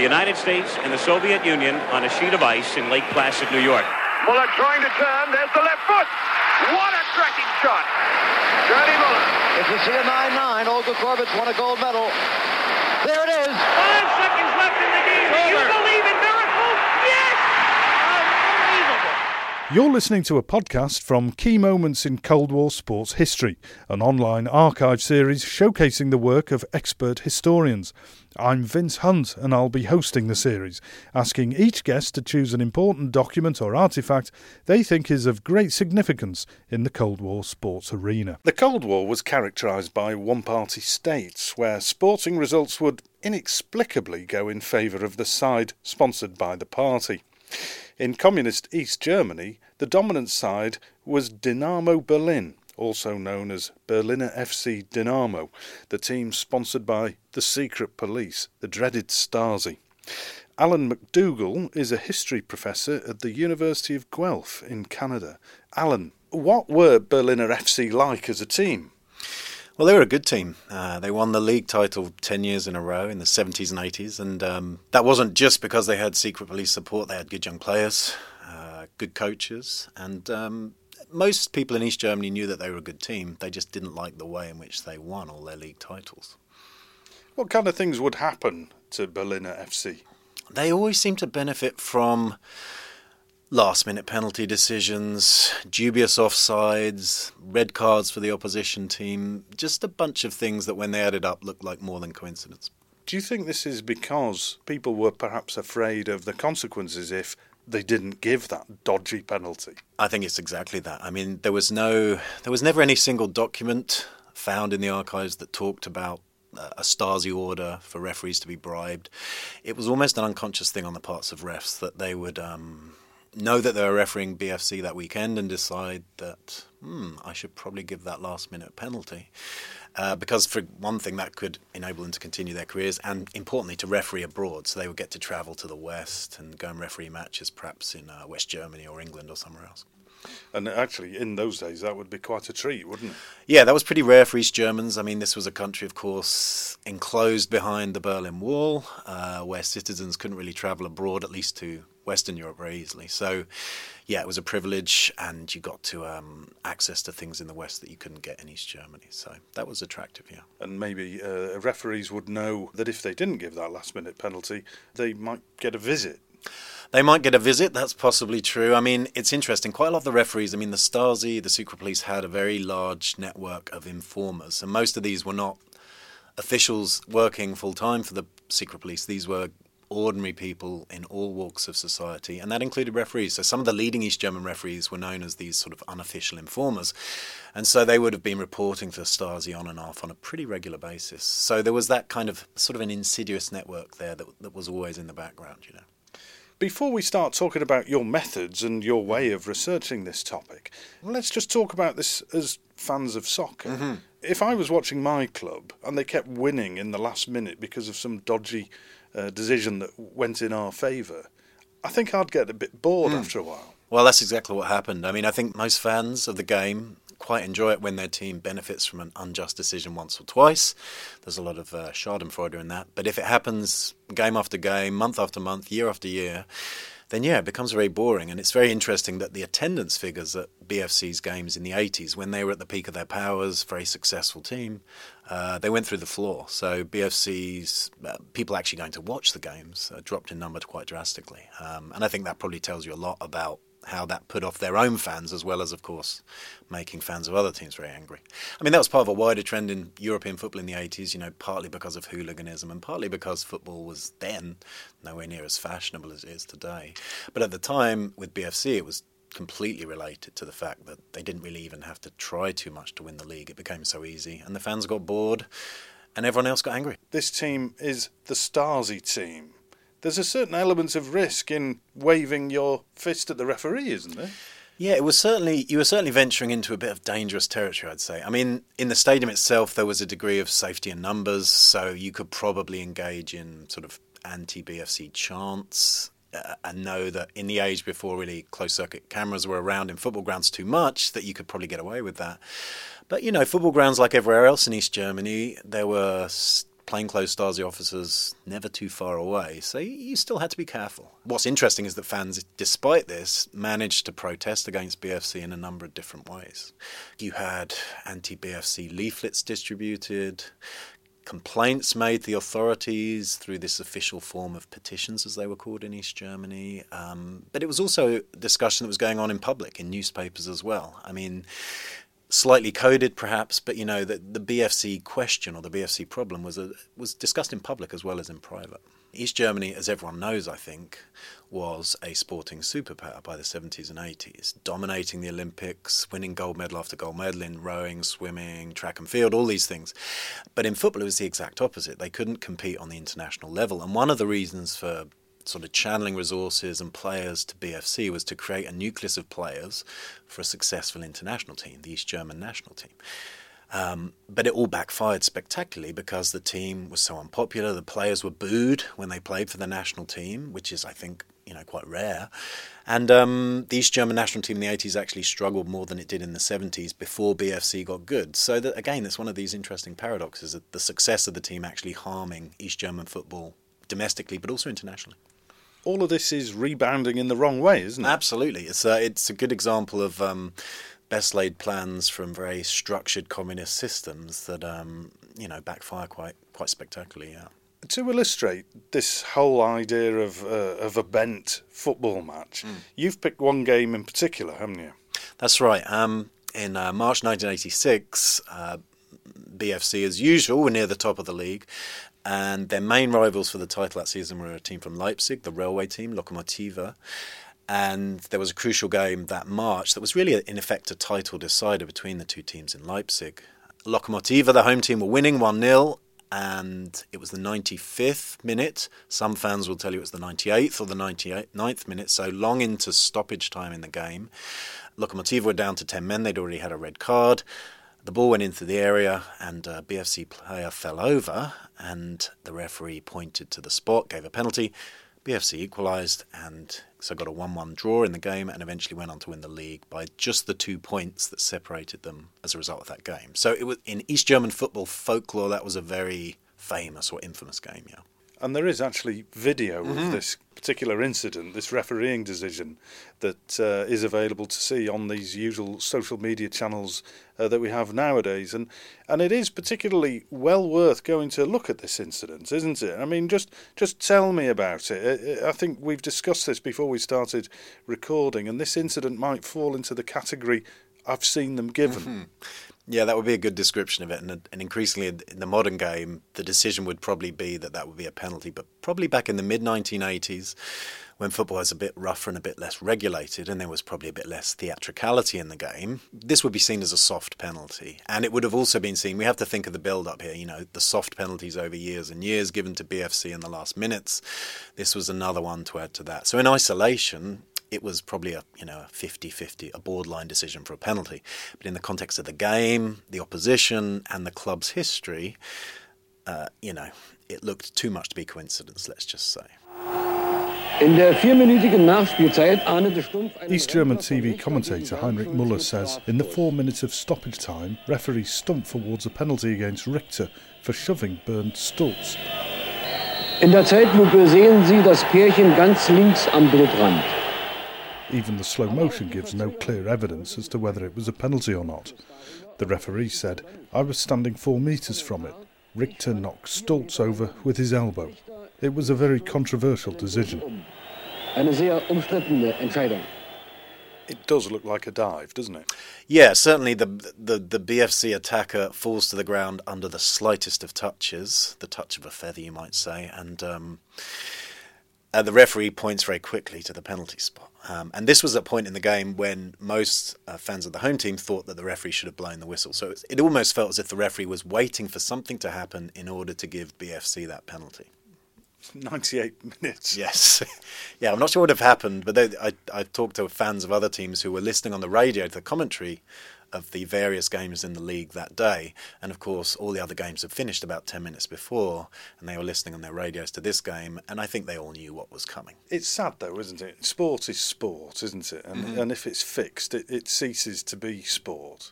the United States and the Soviet Union on a sheet of ice in Lake Placid, New York. Muller trying to turn. There's the left foot. What a cracking shot. Gerdie Muller. If you see a 9-9, Olga Korbut's won a gold medal. There it is. Five seconds left in the game. Do you believe in miracles? Yes! Unbelievable. You're listening to a podcast from Key Moments in Cold War Sports History, an online archive series showcasing the work of expert historians. I'm Vince Hunt and I'll be hosting the series, asking each guest to choose an important document or artefact they think is of great significance in the Cold War sports arena. The Cold War was characterised by one party states where sporting results would inexplicably go in favour of the side sponsored by the party. In communist East Germany, the dominant side was Dynamo Berlin, also known as Berliner FC Dynamo, the team sponsored by the secret police, the dreaded Stasi. Alan McDougall is a history professor at the University of Guelph in Canada. Alan, what were Berliner FC like as a team? Well, they were a good team. Uh, they won the league title 10 years in a row in the 70s and 80s. And um, that wasn't just because they had secret police support, they had good young players, uh, good coaches, and um, most people in East Germany knew that they were a good team. They just didn't like the way in which they won all their league titles. What kind of things would happen to Berliner FC? They always seem to benefit from last minute penalty decisions, dubious offsides, red cards for the opposition team, just a bunch of things that when they added up looked like more than coincidence. Do you think this is because people were perhaps afraid of the consequences if they didn't give that dodgy penalty? I think it's exactly that. I mean, there was no, there was never any single document found in the archives that talked about a Stasi order for referees to be bribed. It was almost an unconscious thing on the parts of refs that they would um, know that they were refereeing BFC that weekend and decide that, hmm, I should probably give that last minute penalty. Uh, because, for one thing, that could enable them to continue their careers and, importantly, to referee abroad. So they would get to travel to the West and go and referee matches perhaps in uh, West Germany or England or somewhere else. And actually, in those days, that would be quite a treat, wouldn't it? Yeah, that was pretty rare for East Germans. I mean, this was a country, of course, enclosed behind the Berlin Wall, uh, where citizens couldn't really travel abroad, at least to Western Europe, very easily. So, yeah, it was a privilege, and you got to um, access to things in the West that you couldn't get in East Germany. So that was attractive, yeah. And maybe uh, referees would know that if they didn't give that last minute penalty, they might get a visit. They might get a visit, that's possibly true. I mean, it's interesting. Quite a lot of the referees, I mean, the Stasi, the secret police had a very large network of informers, and most of these were not officials working full time for the secret police. These were ordinary people in all walks of society, and that included referees. So some of the leading East German referees were known as these sort of unofficial informers, and so they would have been reporting to Stasi on and off on a pretty regular basis. So there was that kind of sort of an insidious network there that, that was always in the background, you know. Before we start talking about your methods and your way of researching this topic, let's just talk about this as fans of soccer. Mm-hmm. If I was watching my club and they kept winning in the last minute because of some dodgy uh, decision that went in our favour, I think I'd get a bit bored mm. after a while. Well, that's exactly what happened. I mean, I think most fans of the game quite enjoy it when their team benefits from an unjust decision once or twice. There's a lot of uh, Schadenfreude in that. But if it happens game after game, month after month, year after year, then yeah, it becomes very boring. And it's very interesting that the attendance figures at BFC's games in the 80s, when they were at the peak of their powers, very successful team, uh, they went through the floor. So BFC's uh, people actually going to watch the games uh, dropped in number quite drastically. Um, and I think that probably tells you a lot about how that put off their own fans, as well as, of course, making fans of other teams very angry. I mean, that was part of a wider trend in European football in the 80s, you know, partly because of hooliganism and partly because football was then nowhere near as fashionable as it is today. But at the time, with BFC, it was completely related to the fact that they didn't really even have to try too much to win the league. It became so easy, and the fans got bored, and everyone else got angry. This team is the Stasi team there's a certain element of risk in waving your fist at the referee, isn't there? Yeah, it was certainly you were certainly venturing into a bit of dangerous territory, I'd say. I mean, in the stadium itself, there was a degree of safety in numbers, so you could probably engage in sort of anti-BFC chants uh, and know that in the age before really closed circuit cameras were around in football grounds too much, that you could probably get away with that. But you know, football grounds like everywhere else in East Germany, there were plainclothes Stasi officers never too far away, so you still had to be careful. What's interesting is that fans, despite this, managed to protest against BFC in a number of different ways. You had anti BFC leaflets distributed, complaints made to the authorities through this official form of petitions, as they were called in East Germany. Um, but it was also discussion that was going on in public, in newspapers as well. I mean, slightly coded perhaps, but you know, that the BFC question or the BFC problem was, a, was discussed in public as well as in private. East Germany, as everyone knows, I think, was a sporting superpower by the 70s and 80s, dominating the Olympics, winning gold medal after gold medal in rowing, swimming, track and field, all these things. But in football, it was the exact opposite. They couldn't compete on the international level. And one of the reasons for sort of channeling resources and players to BFC was to create a nucleus of players for a successful international team, the East German national team. Um, but it all backfired spectacularly because the team was so unpopular. The players were booed when they played for the national team, which is, I think, you know, quite rare. And um, the East German national team in the 80s actually struggled more than it did in the 70s before BFC got good. So, that, again, it's one of these interesting paradoxes that the success of the team actually harming East German football domestically, but also internationally. All of this is rebounding in the wrong way, isn't it? Absolutely. It's a, it's a good example of. Um, best laid plans from very structured communist systems that um, you know backfire quite quite spectacularly. Yeah. To illustrate this whole idea of uh, of a bent football match, mm. you've picked one game in particular, haven't you? That's right. Um, in uh, March 1986, uh, BFC, as usual, were near the top of the league, and their main rivals for the title that season were a team from Leipzig, the railway team, Lokomotive. and there was a crucial game that March that was really, in effect, a title decider between the two teams in Leipzig. Lokomotive, the home team, were winning 1 0, and it was the 95th minute. Some fans will tell you it was the 98th or the 99th minute, so long into stoppage time in the game. Lokomotive were down to 10 men, they'd already had a red card. The ball went into the area, and uh, a BFC player fell over, and the referee pointed to the spot, gave a penalty. BFC equalised and so got a 1 1 draw in the game and eventually went on to win the league by just the two points that separated them as a result of that game. So it was in East German football folklore that was a very famous or infamous game, yeah. And there is actually video mm-hmm. of this particular incident, this refereeing decision, that uh, is available to see on these usual social media channels uh, that we have nowadays. And and it is particularly well worth going to look at this incident, isn't it? I mean, just just tell me about it. I think we've discussed this before we started recording, and this incident might fall into the category I've seen them given. Mm-hmm. Yeah, that would be a good description of it. And, and increasingly in the modern game, the decision would probably be that that would be a penalty. But probably back in the mid 1980s, when football was a bit rougher and a bit less regulated, and there was probably a bit less theatricality in the game, this would be seen as a soft penalty. And it would have also been seen, we have to think of the build up here, you know, the soft penalties over years and years given to BFC in the last minutes. This was another one to add to that. So in isolation, it was probably a you know a 50-50 a borderline decision for a penalty but in the context of the game the opposition and the club's history uh, you know it looked too much to be coincidence let's just say East German TV commentator Heinrich Muller says in the four minutes of stoppage time, referee Stumpf awards a penalty against Richter for shoving Bernd Schulz. In der Zeitlupe sehen Sie das Pärchen ganz links am Blutrand. Even the slow motion gives no clear evidence as to whether it was a penalty or not. The referee said, I was standing four metres from it. Richter knocked Schulz over with his elbow. It was a very controversial decision. It does look like a dive, doesn't it? Yeah, certainly the, the the BFC attacker falls to the ground under the slightest of touches, the touch of a feather, you might say, and um, uh, the referee points very quickly to the penalty spot. Um, and this was a point in the game when most uh, fans of the home team thought that the referee should have blown the whistle. So it, it almost felt as if the referee was waiting for something to happen in order to give BFC that penalty. 98 minutes. Yes. yeah, I'm not sure what would have happened, but they, I, I've talked to fans of other teams who were listening on the radio to the commentary of the various games in the league that day. And of course, all the other games had finished about 10 minutes before, and they were listening on their radios to this game, and I think they all knew what was coming. It's sad, though, isn't it? Sport is sport, isn't it? And, mm-hmm. and if it's fixed, it, it ceases to be sport.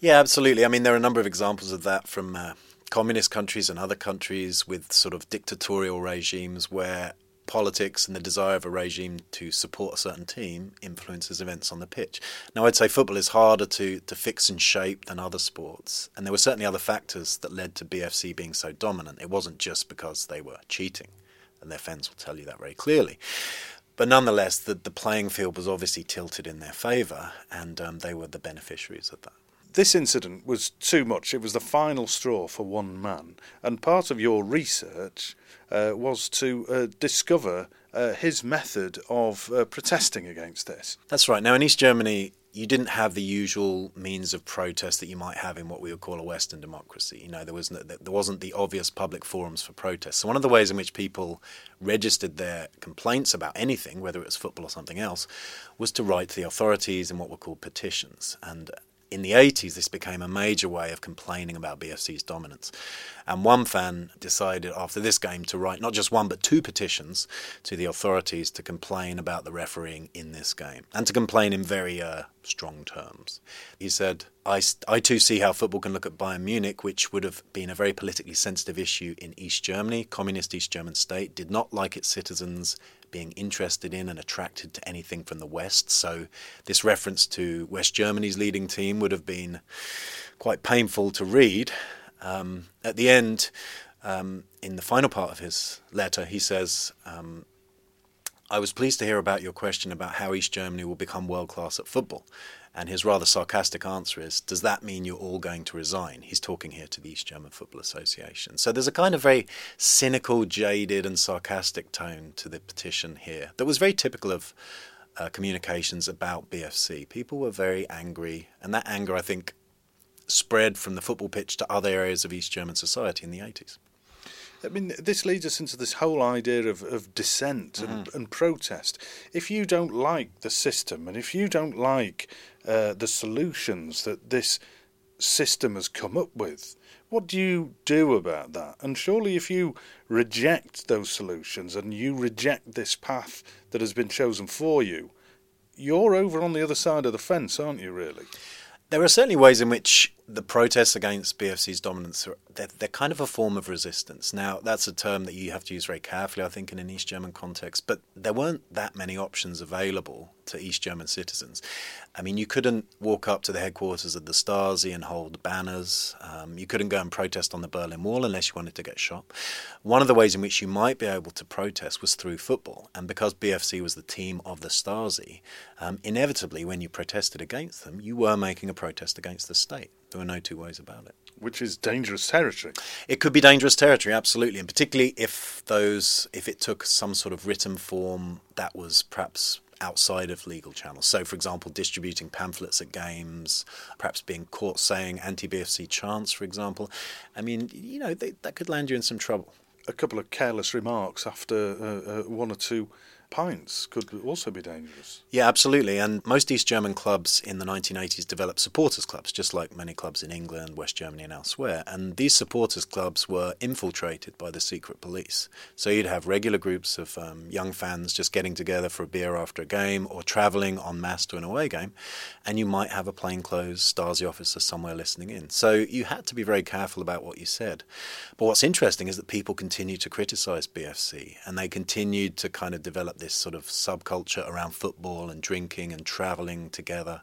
Yeah, absolutely. I mean, there are a number of examples of that from. Uh, communist countries and other countries with sort of dictatorial regimes where politics and the desire of a regime to support a certain team influences events on the pitch. Now, I'd say football is harder to, to fix and shape than other sports, and there were certainly other factors that led to BFC being so dominant. It wasn't just because they were cheating, and their fans will tell you that very clearly. But nonetheless, the, the playing field was obviously tilted in their favour, and um, they were the beneficiaries of that this incident was too much. It was the final straw for one man. And part of your research uh, was to uh, discover uh, his method of uh, protesting against this. That's right. Now, in East Germany, you didn't have the usual means of protest that you might have in what we would call a Western democracy. You know, there was there wasn't the obvious public forums for protest. So one of the ways in which people registered their complaints about anything, whether it was football or something else, was to write to the authorities in what were called petitions. And in the 80s, this became a major way of complaining about BFC's dominance. And one fan decided after this game to write not just one but two petitions to the authorities to complain about the refereeing in this game and to complain in very uh, strong terms. He said, I, I too see how football can look at Bayern Munich, which would have been a very politically sensitive issue in East Germany. Communist East German state did not like its citizens being interested in and attracted to anything from the West. So, this reference to West Germany's leading team would have been quite painful to read. Um, at the end, um, in the final part of his letter, he says, um, I was pleased to hear about your question about how East Germany will become world class at football. And his rather sarcastic answer is, Does that mean you're all going to resign? He's talking here to the East German Football Association. So there's a kind of very cynical, jaded, and sarcastic tone to the petition here that was very typical of uh, communications about BFC. People were very angry, and that anger, I think, spread from the football pitch to other areas of East German society in the 80s. I mean, this leads us into this whole idea of, of dissent and, mm. and protest. If you don't like the system and if you don't like uh, the solutions that this system has come up with, what do you do about that? And surely, if you reject those solutions and you reject this path that has been chosen for you, you're over on the other side of the fence, aren't you, really? There are certainly ways in which the protests against BFC's dominance, they're, they're, kind of a form of resistance. Now, that's a term that you have to use very carefully, I think, in an East German context. But there weren't that many options available to East German citizens. I mean, you couldn't walk up to the headquarters of the Stasi and hold banners. Um, you couldn't go and protest on the Berlin Wall unless you wanted to get shot. One of the ways in which you might be able to protest was through football. And because BFC was the team of the Stasi, um, inevitably, when you protested against them, you were making a protest against the state. There were no two ways about it. Which is dangerous territory. It could be dangerous territory, absolutely, and particularly if those, if it took some sort of written form that was perhaps outside of legal channels. So, for example, distributing pamphlets at games, perhaps being caught saying anti BFC chants, for example. I mean, you know, they, that could land you in some trouble. A couple of careless remarks after uh, uh, one or two pints could also be dangerous. Yeah, absolutely. And most East German clubs in the 1980s developed supporters clubs, just like many clubs in England, West Germany, and elsewhere. And these supporters clubs were infiltrated by the secret police. So you'd have regular groups of um, young fans just getting together for a beer after a game or travelling en masse to an away game. And you might have a plainclothes Stasi officer somewhere listening in. So you had to be very careful about what you said. But what's interesting is that people continued to criticise BFC and they continued to kind of develop this sort of subculture around football and drinking and traveling together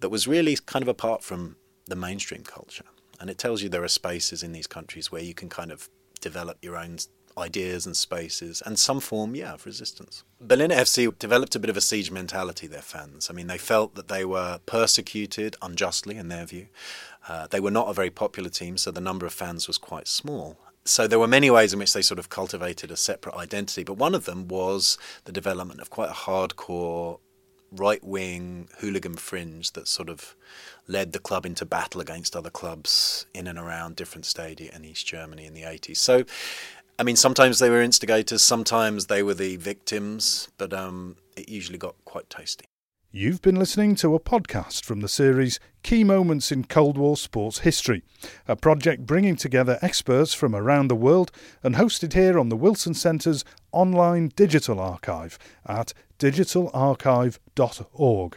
that was really kind of apart from the mainstream culture. And it tells you there are spaces in these countries where you can kind of develop your own ideas and spaces and some form, yeah, of resistance. Berlin FC developed a bit of a siege mentality, their fans. I mean, they felt that they were persecuted unjustly, in their view. Uh, they were not a very popular team, so the number of fans was quite small so there were many ways in which they sort of cultivated a separate identity, but one of them was the development of quite a hardcore right wing hooligan fringe that sort of led the club into battle against other clubs in and around different stadia in East Germany in the 80s. So, I mean, sometimes they were instigators, sometimes they were the victims, but um, it usually got quite tasty. You've been listening to a podcast from the series Key Moments in Cold War Sports History, a project bringing together experts from around the world and hosted here on the Wilson Centre's online digital archive at digitalarchive.org.